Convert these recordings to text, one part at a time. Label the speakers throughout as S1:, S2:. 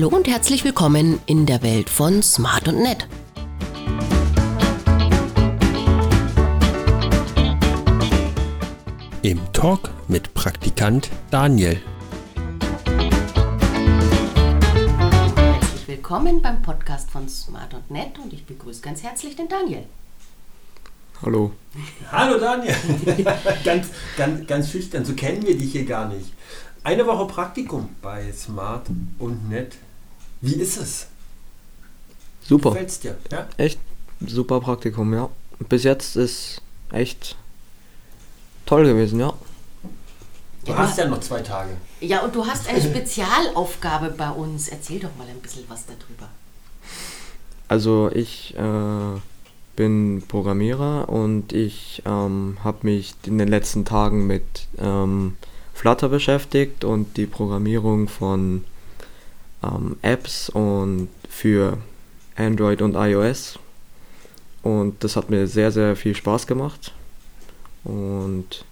S1: Hallo und herzlich willkommen in der Welt von Smart und Nett.
S2: Im Talk mit Praktikant Daniel.
S1: Herzlich willkommen beim Podcast von Smart und Nett und ich begrüße ganz herzlich den Daniel.
S3: Hallo.
S2: Hallo Daniel. ganz, ganz, ganz schüchtern, so kennen wir dich hier gar nicht. Eine Woche Praktikum bei Smart und Nett. Wie ist es?
S3: Super.
S2: Gefällt's dir? Ja?
S3: Echt super Praktikum, ja. Bis jetzt ist echt toll gewesen, ja.
S2: Du hast ja noch zwei Tage.
S1: Ja, und du hast eine Spezialaufgabe bei uns. Erzähl doch mal ein bisschen was darüber.
S3: Also ich äh, bin Programmierer und ich ähm, habe mich in den letzten Tagen mit ähm, Flutter beschäftigt und die Programmierung von ähm, Apps und für Android und iOS. Und das hat mir sehr, sehr viel Spaß gemacht. Und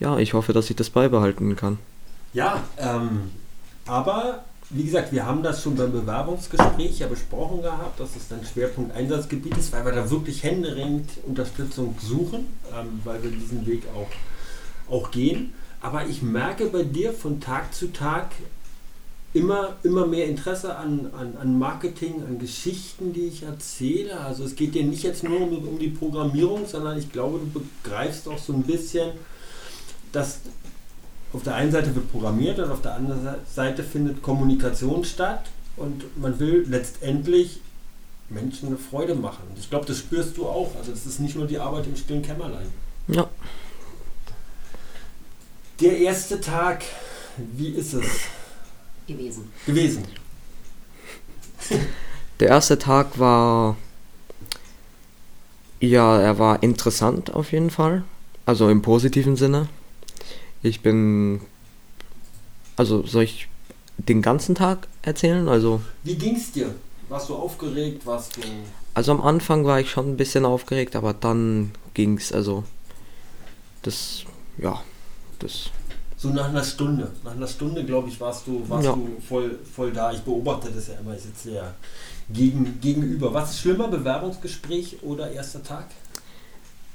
S3: ja, ich hoffe, dass ich das beibehalten kann.
S2: Ja, ähm, aber wie gesagt, wir haben das schon beim Bewerbungsgespräch ja besprochen gehabt, dass es dann Schwerpunkt Einsatzgebiet ist, weil wir da wirklich händeringend Unterstützung suchen, ähm, weil wir diesen Weg auch, auch gehen. Aber ich merke bei dir von Tag zu Tag immer, immer mehr Interesse an, an, an Marketing, an Geschichten, die ich erzähle. Also es geht dir nicht jetzt nur um, um die Programmierung, sondern ich glaube, du begreifst auch so ein bisschen, dass auf der einen Seite wird programmiert und auf der anderen Seite findet Kommunikation statt und man will letztendlich Menschen eine Freude machen. Ich glaube, das spürst du auch. Also es ist nicht nur die Arbeit im stillen Kämmerlein.
S3: Ja.
S2: Der erste Tag, wie ist es
S1: Gewesen.
S2: gewesen?
S3: Der erste Tag war, ja, er war interessant auf jeden Fall. Also im positiven Sinne. Ich bin, also soll ich den ganzen Tag erzählen? Also,
S2: Wie ging es dir? Warst du aufgeregt? Warst du.
S3: also am Anfang war ich schon ein bisschen aufgeregt, aber dann ging's. Also, das, ja, das,
S2: So nach einer Stunde. Nach einer Stunde, glaube ich, warst du, warst
S3: Ja.
S2: du voll, voll da. Ich beobachte das ja immer. Ich sitze ja gegen, gegenüber. Was ist schlimmer, Bewerbungsgespräch oder erster Tag?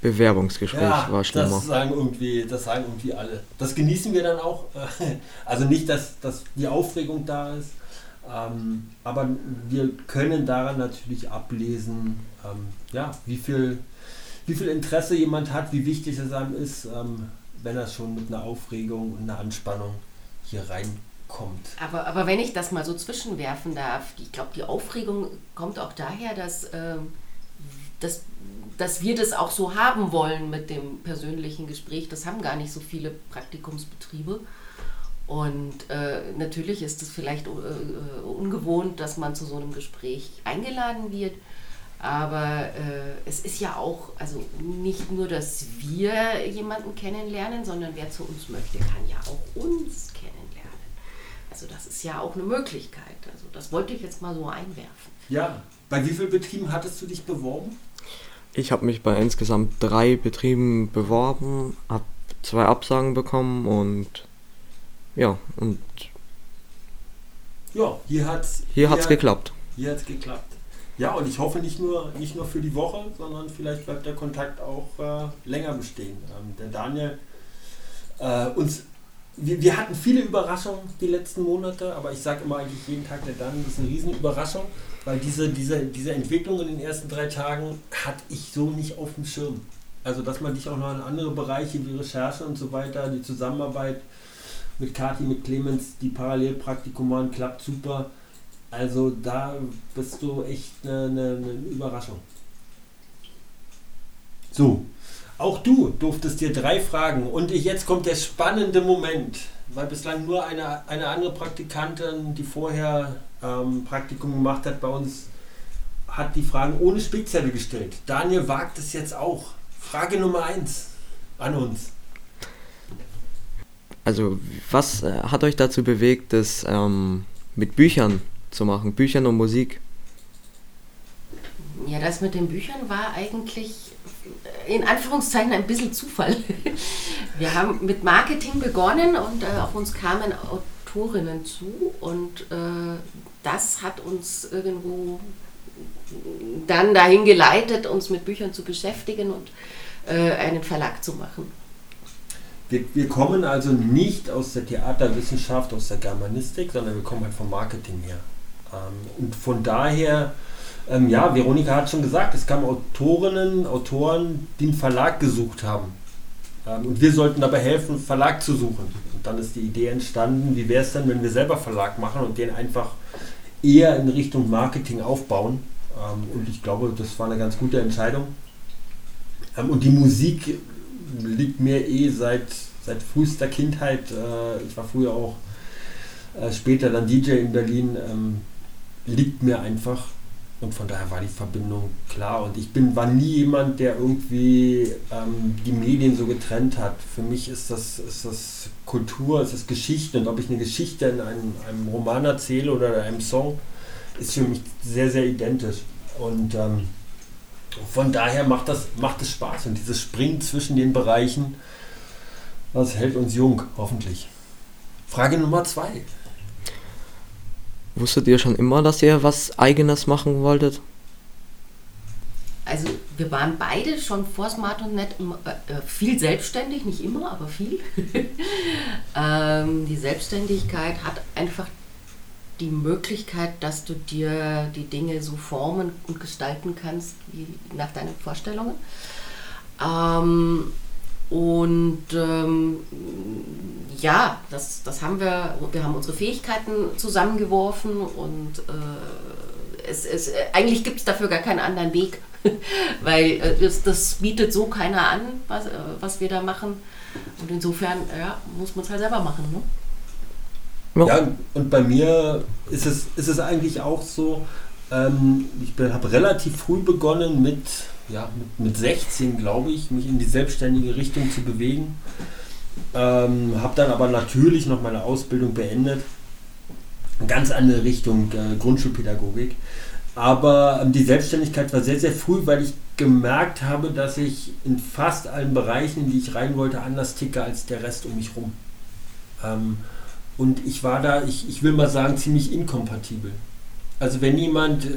S3: Bewerbungsgespräch war schlimmer.
S2: Das sagen, irgendwie, das sagen irgendwie alle. Das genießen wir dann auch. Also nicht, dass, dass die Aufregung da ist, ähm, aber wir können daran natürlich ablesen, ähm, ja, wie, viel, wie viel Interesse jemand hat, wie wichtig es einem ist, ähm, wenn er schon mit einer Aufregung und einer Anspannung hier reinkommt.
S1: Aber, aber wenn ich das mal so zwischenwerfen darf, ich glaube, die Aufregung kommt auch daher, dass, ähm, dass, dass wir das auch so haben wollen mit dem persönlichen Gespräch. Das haben gar nicht so viele Praktikumsbetriebe. Und äh, natürlich ist es vielleicht äh, äh, ungewohnt, dass man zu so einem Gespräch eingeladen wird. Aber äh, es ist ja auch, also nicht nur, dass wir jemanden kennenlernen, sondern wer zu uns möchte, kann ja auch uns kennenlernen. Also das ist ja auch eine Möglichkeit. Also das wollte ich jetzt mal so einwerfen.
S2: Ja, bei wie vielen Betrieben hattest du dich beworben?
S3: Ich habe mich bei insgesamt drei Betrieben beworben, habe zwei Absagen bekommen und ja, und
S2: Ja, hier hat es
S3: hier hat's geklappt.
S2: Hier hat es geklappt. Ja, und ich hoffe nicht nur, nicht nur für die Woche, sondern vielleicht bleibt der Kontakt auch äh, länger bestehen. Ähm, der Daniel, äh, uns, wir, wir hatten viele Überraschungen die letzten Monate, aber ich sage immer eigentlich jeden Tag, der Daniel ist eine Riesenüberraschung, weil diese, diese, diese Entwicklung in den ersten drei Tagen hatte ich so nicht auf dem Schirm. Also, dass man dich auch noch in andere Bereiche wie Recherche und so weiter, die Zusammenarbeit mit Kati, mit Clemens, die Parallelpraktikum machen, klappt super. Also da bist du echt eine, eine, eine Überraschung. So, auch du durftest dir drei Fragen und ich, jetzt kommt der spannende Moment, weil bislang nur eine, eine andere Praktikantin, die vorher ähm, Praktikum gemacht hat bei uns, hat die Fragen ohne Spickzettel gestellt. Daniel wagt es jetzt auch. Frage Nummer eins an uns.
S3: Also, was äh, hat euch dazu bewegt, das ähm, mit Büchern zu machen? Büchern und Musik?
S1: Ja, das mit den Büchern war eigentlich in Anführungszeichen ein bisschen Zufall. Wir haben mit Marketing begonnen und äh, auf uns kamen Autorinnen zu und äh, das hat uns irgendwo dann dahin geleitet, uns mit Büchern zu beschäftigen und äh, einen Verlag zu machen.
S2: Wir, wir, kommen also nicht aus der Theaterwissenschaft, aus der Germanistik, sondern wir kommen halt vom Marketing her. Ähm, und von daher, ähm, ja, Veronika hat schon gesagt, es kamen Autorinnen, Autoren, die einen Verlag gesucht haben. Ähm, und wir sollten dabei helfen, einen Verlag zu suchen. Und dann ist die Idee entstanden, wie wäre es denn, wenn wir selber Verlag machen und den einfach eher in Richtung Marketing aufbauen. Und ich glaube, das war eine ganz gute Entscheidung. Und die Musik liegt mir eh seit, seit frühester Kindheit. Äh, ich war früher auch äh, später dann DJ in Berlin. Liegt mir einfach. Und von daher war die Verbindung klar. Und ich bin, war nie jemand, der irgendwie ähm, die Medien so getrennt hat. Für mich ist das, ist das Kultur, ist das Geschichte. Und ob ich eine Geschichte in einem, einem Roman erzähle oder in einem Song, ist für mich sehr, sehr identisch. Und ähm, von daher macht das, macht es Spaß. Und dieses Springen zwischen den Bereichen, das hält uns jung, hoffentlich. Frage Nummer zwei.
S3: Wusstet ihr schon immer, dass ihr was Eigenes machen wolltet?
S1: Also wir waren beide schon vor Smart und Net äh, äh, viel selbstständig, nicht immer, aber viel. ähm, die Selbstständigkeit hat einfach die Möglichkeit, dass du dir die Dinge so formen und gestalten kannst wie nach deinen Vorstellungen. Ähm, und ähm, ja, das, das haben wir, wir haben unsere Fähigkeiten zusammengeworfen und äh, es, es, eigentlich gibt es dafür gar keinen anderen Weg, weil äh, das, das, bietet so keiner an, was, äh, was wir da machen. Und insofern ja, muss man es halt selber machen. Ne?
S2: Ja. und bei mir ist es, ist es eigentlich auch so, ähm, ich habe relativ früh begonnen mit, ja, mit, mit 16, glaube ich, mich in die selbstständige Richtung zu bewegen. Ähm, habe dann aber natürlich noch meine Ausbildung beendet. Eine ganz andere Richtung, äh, Grundschulpädagogik. Aber ähm, die Selbstständigkeit war sehr, sehr früh, weil ich gemerkt habe, dass ich in fast allen Bereichen, in die ich rein wollte, anders ticke als der Rest um mich rum. Ähm, und ich war da, ich, ich will mal sagen, ziemlich inkompatibel. Also wenn jemand, äh,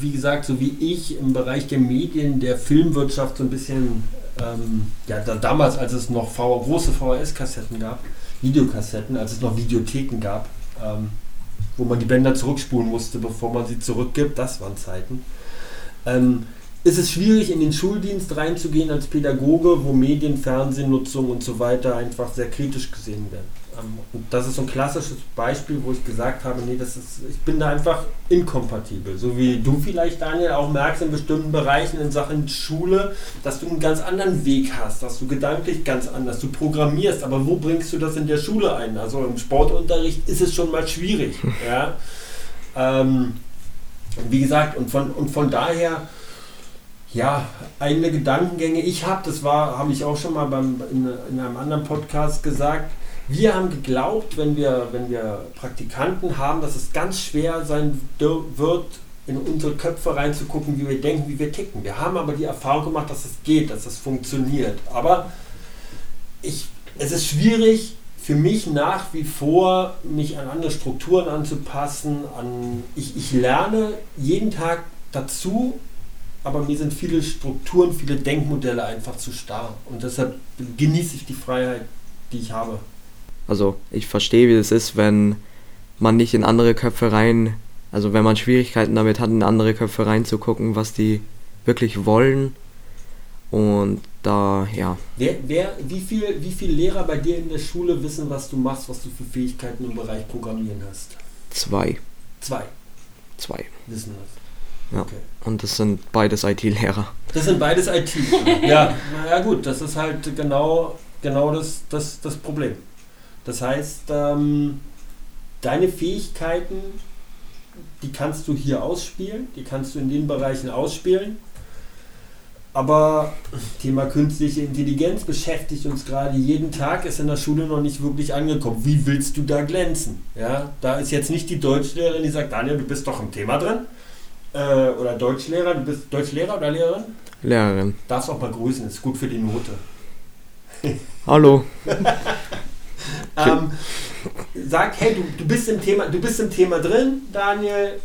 S2: wie gesagt, so wie ich im Bereich der Medien, der Filmwirtschaft so ein bisschen, ähm, ja da, damals, als es noch v große VHS-Kassetten gab, Videokassetten, als es noch Videotheken gab, ähm, wo man die Bänder zurückspulen musste, bevor man sie zurückgibt, das waren Zeiten. Ähm, ist es schwierig, in den Schuldienst reinzugehen als Pädagoge, wo Medien, Fernsehnutzung und so weiter einfach sehr kritisch gesehen werden. Ähm, und das ist so ein klassisches Beispiel, wo ich gesagt habe, nee, das ist, ich bin da einfach inkompatibel. So wie du vielleicht, Daniel, auch merkst in bestimmten Bereichen in Sachen Schule, dass du einen ganz anderen Weg hast, dass du gedanklich ganz anders, du programmierst, aber wo bringst du das in der Schule ein? Also im Sportunterricht ist es schon mal schwierig. ja? Ähm, wie gesagt, und von, und von daher, ja, eigene Gedankengänge ich habe, das war, habe ich auch schon mal beim, in, in einem anderen Podcast gesagt, wir haben geglaubt, wenn wir, wenn wir Praktikanten haben, dass es ganz schwer sein wird, in unsere Köpfe reinzugucken, wie wir denken, wie wir ticken. Wir haben aber die Erfahrung gemacht, dass es geht, dass es funktioniert. Aber ich, es ist schwierig für mich nach wie vor, mich an andere Strukturen anzupassen. An, ich, ich lerne jeden Tag dazu, aber mir sind viele Strukturen, viele Denkmodelle einfach zu starr. Und deshalb genieße ich die Freiheit, die ich habe.
S3: Also ich verstehe, wie es ist, wenn man nicht in andere Köpfe rein, also wenn man Schwierigkeiten damit hat, in andere Köpfe reinzugucken, was die wirklich wollen. Und da, ja.
S2: Wer, wer, wie viele wie viel Lehrer bei dir in der Schule wissen, was du machst, was du für Fähigkeiten im Bereich Programmieren hast?
S3: Zwei.
S2: Zwei.
S3: Zwei.
S2: Wissen das.
S3: Ja. Okay. Und das sind beides IT-Lehrer.
S2: Das sind beides IT. ja, naja gut, das ist halt genau, genau das, das, das Problem. Das heißt, ähm, deine Fähigkeiten, die kannst du hier ausspielen, die kannst du in den Bereichen ausspielen. Aber Thema künstliche Intelligenz beschäftigt uns gerade jeden Tag, ist in der Schule noch nicht wirklich angekommen. Wie willst du da glänzen? Ja, da ist jetzt nicht die Deutschlehrerin, die sagt, Daniel, du bist doch im Thema drin. Äh, oder Deutschlehrer, du bist Deutschlehrer oder Lehrerin?
S3: Lehrerin.
S2: Darfst auch mal grüßen, ist gut für die Note.
S3: Hallo.
S2: ähm, sag, hey, du, du, bist im Thema, du bist im Thema drin, Daniel.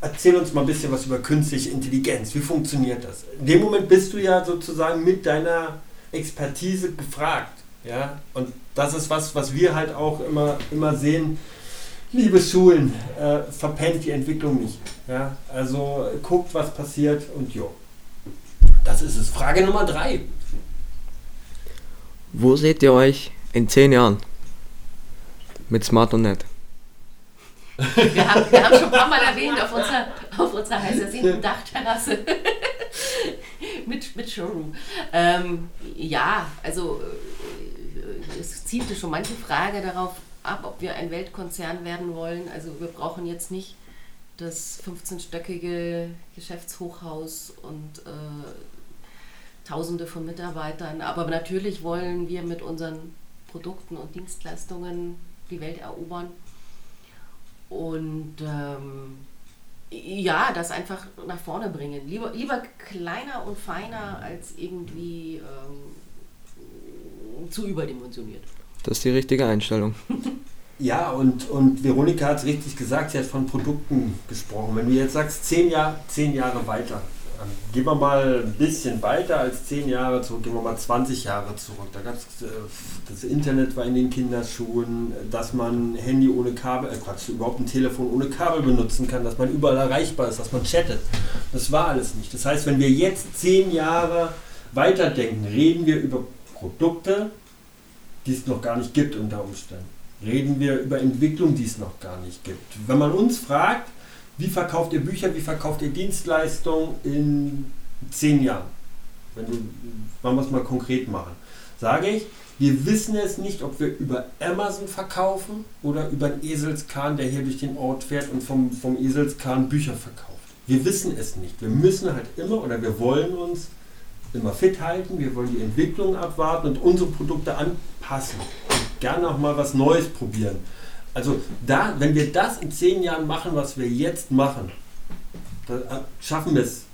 S2: Erzähl uns mal ein bisschen was über künstliche Intelligenz. Wie funktioniert das? In dem Moment bist du ja sozusagen mit deiner Expertise gefragt. Ja? Und das ist was, was wir halt auch immer, immer sehen. Liebe Schulen, äh, verpennt die Entwicklung nicht. Ja? Also guckt, was passiert und jo. Das ist es. Frage Nummer drei.
S3: Wo seht ihr euch in zehn Jahren? Mit Smart und Net.
S1: Wir haben, wir haben schon ein paar Mal erwähnt auf unserer, auf unserer heiß ersehnten Dachterrasse mit, mit Showroom. Ähm, ja, also äh, es zielte schon manche Frage darauf ab, ob wir ein Weltkonzern werden wollen. Also wir brauchen jetzt nicht das 15-stöckige Geschäftshochhaus und äh, Tausende von Mitarbeitern. Aber natürlich wollen wir mit unseren Produkten und Dienstleistungen die Welt erobern. Und ähm, ja, das einfach nach vorne bringen. Lieber, lieber kleiner und feiner als irgendwie ähm, zu überdimensioniert.
S3: Das ist die richtige Einstellung.
S2: Ja, und, und Veronika hat es richtig gesagt, sie hat von Produkten gesprochen. Wenn du jetzt sagst, zehn, Jahr, zehn Jahre weiter, Gehen wir mal ein bisschen weiter als zehn Jahre zurück, gehen wir mal 20 Jahre zurück. Da gab es, äh, das Internet war in den Kinderschuhen, dass man Handy ohne Kabel, äh Quatsch, überhaupt ein Telefon ohne Kabel benutzen kann, dass man überall erreichbar ist, dass man chattet. Das war alles nicht. Das heißt, wenn wir jetzt zehn Jahre weiterdenken, reden wir über Produkte, die es noch gar nicht gibt unter Umständen. Reden wir über Entwicklung, die es noch gar nicht gibt. Wenn man uns fragt, wie verkauft ihr Bücher, wie verkauft ihr Dienstleistungen in zehn Jahren? Wenn du, wir es mal konkret machen. Sage ich, wir wissen es nicht, ob wir über Amazon verkaufen oder über einen Eselskahn, der hier durch den Ort fährt und vom, vom Eselskahn Bücher verkauft. Wir wissen es nicht. Wir müssen halt immer oder wir wollen uns immer fit halten, wir wollen die Entwicklung abwarten und unsere Produkte anpassen. Und gerne auch mal was Neues probieren. Also da, wenn wir das in zehn Jahren machen, was wir jetzt machen, dann äh, schaffen wir es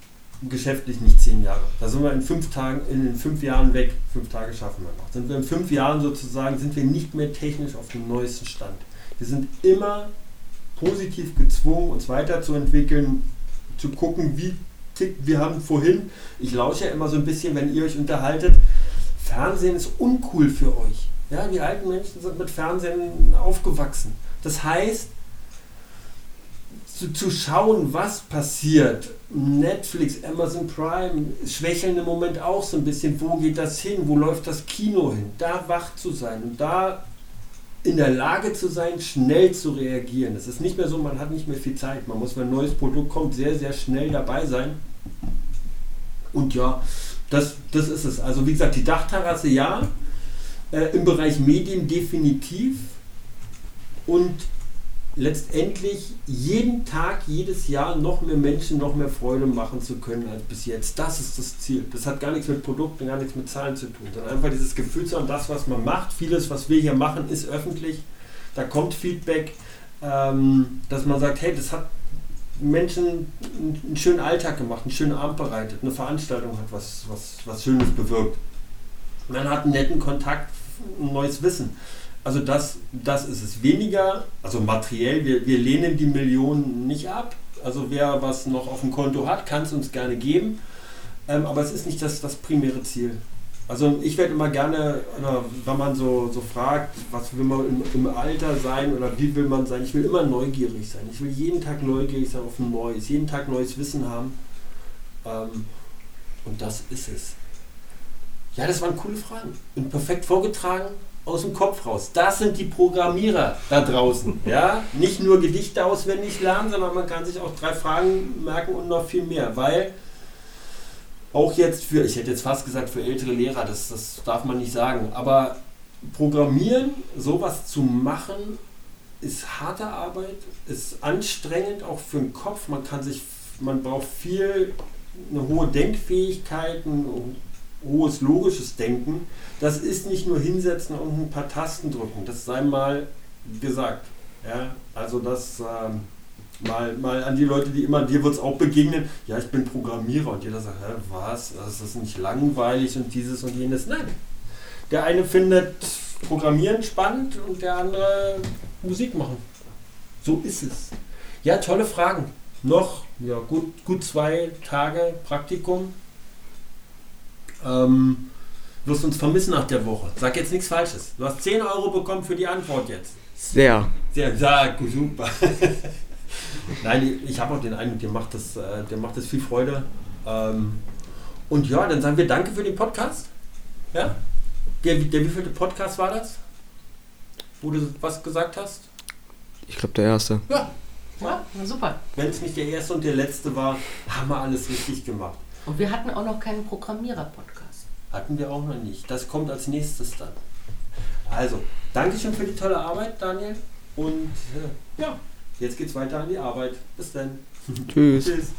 S2: geschäftlich nicht zehn Jahre. Da sind wir in fünf Tagen, in fünf Jahren weg. Fünf Tage schaffen wir noch. Sind wir in fünf Jahren sozusagen, sind wir nicht mehr technisch auf dem neuesten Stand. Wir sind immer positiv gezwungen, uns weiterzuentwickeln, zu gucken, wie tickt. Wir haben vorhin, ich lausche ja immer so ein bisschen, wenn ihr euch unterhaltet, Fernsehen ist uncool für euch. Ja, die alten Menschen sind mit Fernsehen aufgewachsen. Das heißt, zu, zu schauen, was passiert, Netflix, Amazon Prime schwächeln im Moment auch so ein bisschen, wo geht das hin, wo läuft das Kino hin, da wach zu sein und da in der Lage zu sein, schnell zu reagieren. Es ist nicht mehr so, man hat nicht mehr viel Zeit. Man muss, wenn ein neues Produkt kommt, sehr, sehr schnell dabei sein. Und ja, das, das ist es. Also wie gesagt, die Dachterrasse ja, äh, im Bereich Medien definitiv und letztendlich jeden Tag, jedes Jahr noch mehr Menschen noch mehr Freude machen zu können als bis jetzt. Das ist das Ziel. Das hat gar nichts mit Produkten, gar nichts mit Zahlen zu tun, sondern einfach dieses Gefühl zu haben, das, was man macht, vieles, was wir hier machen, ist öffentlich. Da kommt Feedback, ähm, dass man sagt, hey, das hat Menschen einen schönen Alltag gemacht, einen schönen Abend bereitet, eine Veranstaltung hat was, was, was Schönes bewirkt. Man hat einen netten Kontakt, neues Wissen. Also das, das ist es. Weniger, also materiell, wir, wir lehnen die Millionen nicht ab. Also wer was noch auf dem Konto hat, kann es uns gerne geben. Ähm, aber es ist nicht das, das primäre Ziel. Also ich werde immer gerne, wenn man so, so fragt, was will man im, im, Alter sein oder wie will man sein, ich will immer neugierig sein. Ich will jeden Tag neugierig sein auf ein Neues, jeden Tag neues Wissen haben. Ähm, und das ist es. Ja, das waren coole Fragen. Und perfekt vorgetragen aus dem Kopf raus. Das sind die Programmierer da draußen. Ja? Nicht nur Gedichte auswendig lernen, sondern man kann sich auch drei Fragen merken und noch viel mehr. Weil auch jetzt für, ich hätte jetzt fast gesagt für ältere Lehrer, das, das darf man nicht sagen, aber Programmieren, sowas zu machen, ist harte Arbeit, ist anstrengend auch für den Kopf. Man kann sich, man braucht viel, eine hohe Denkfähigkeit, hohes logisches Denken, das ist nicht nur hinsetzen und ein paar Tasten drücken, das sei mal gesagt. Ja, also das ähm, mal, mal an die Leute, die immer, dir wird es auch begegnen, ja, ich bin Programmierer und jeder sagt, hä, was, das ist nicht langweilig und dieses und jenes. Nein. Der eine findet Programmieren spannend und der andere Musik machen. So ist es. Ja, tolle Fragen. Noch ja, gut, gut zwei Tage Praktikum. Ähm, wirst uns vermissen nach der Woche. Sag jetzt nichts Falsches. Du hast 10 Euro bekommen für die Antwort jetzt.
S3: Sehr.
S2: Sehr, ja, super. Nein, ich habe auch den Eindruck, dir macht das, äh, dir macht das viel Freude. Ähm, und ja, dann sagen wir Danke für den Podcast. Ja? Der, der wievielte Podcast war das? Wo du was gesagt hast?
S3: Ich glaube der erste.
S2: Ja.
S1: Ja, super.
S2: Wenn es nicht der erste und der letzte war, haben wir alles richtig gemacht.
S1: Und wir hatten auch noch keinen Programmierer-Podcast.
S2: Hatten wir auch noch nicht. Das kommt als nächstes dann. Also, Dankeschön für die tolle Arbeit, Daniel. Und äh, ja, jetzt geht's weiter an die Arbeit. Bis dann.
S3: Tschüss.
S2: Tschüss.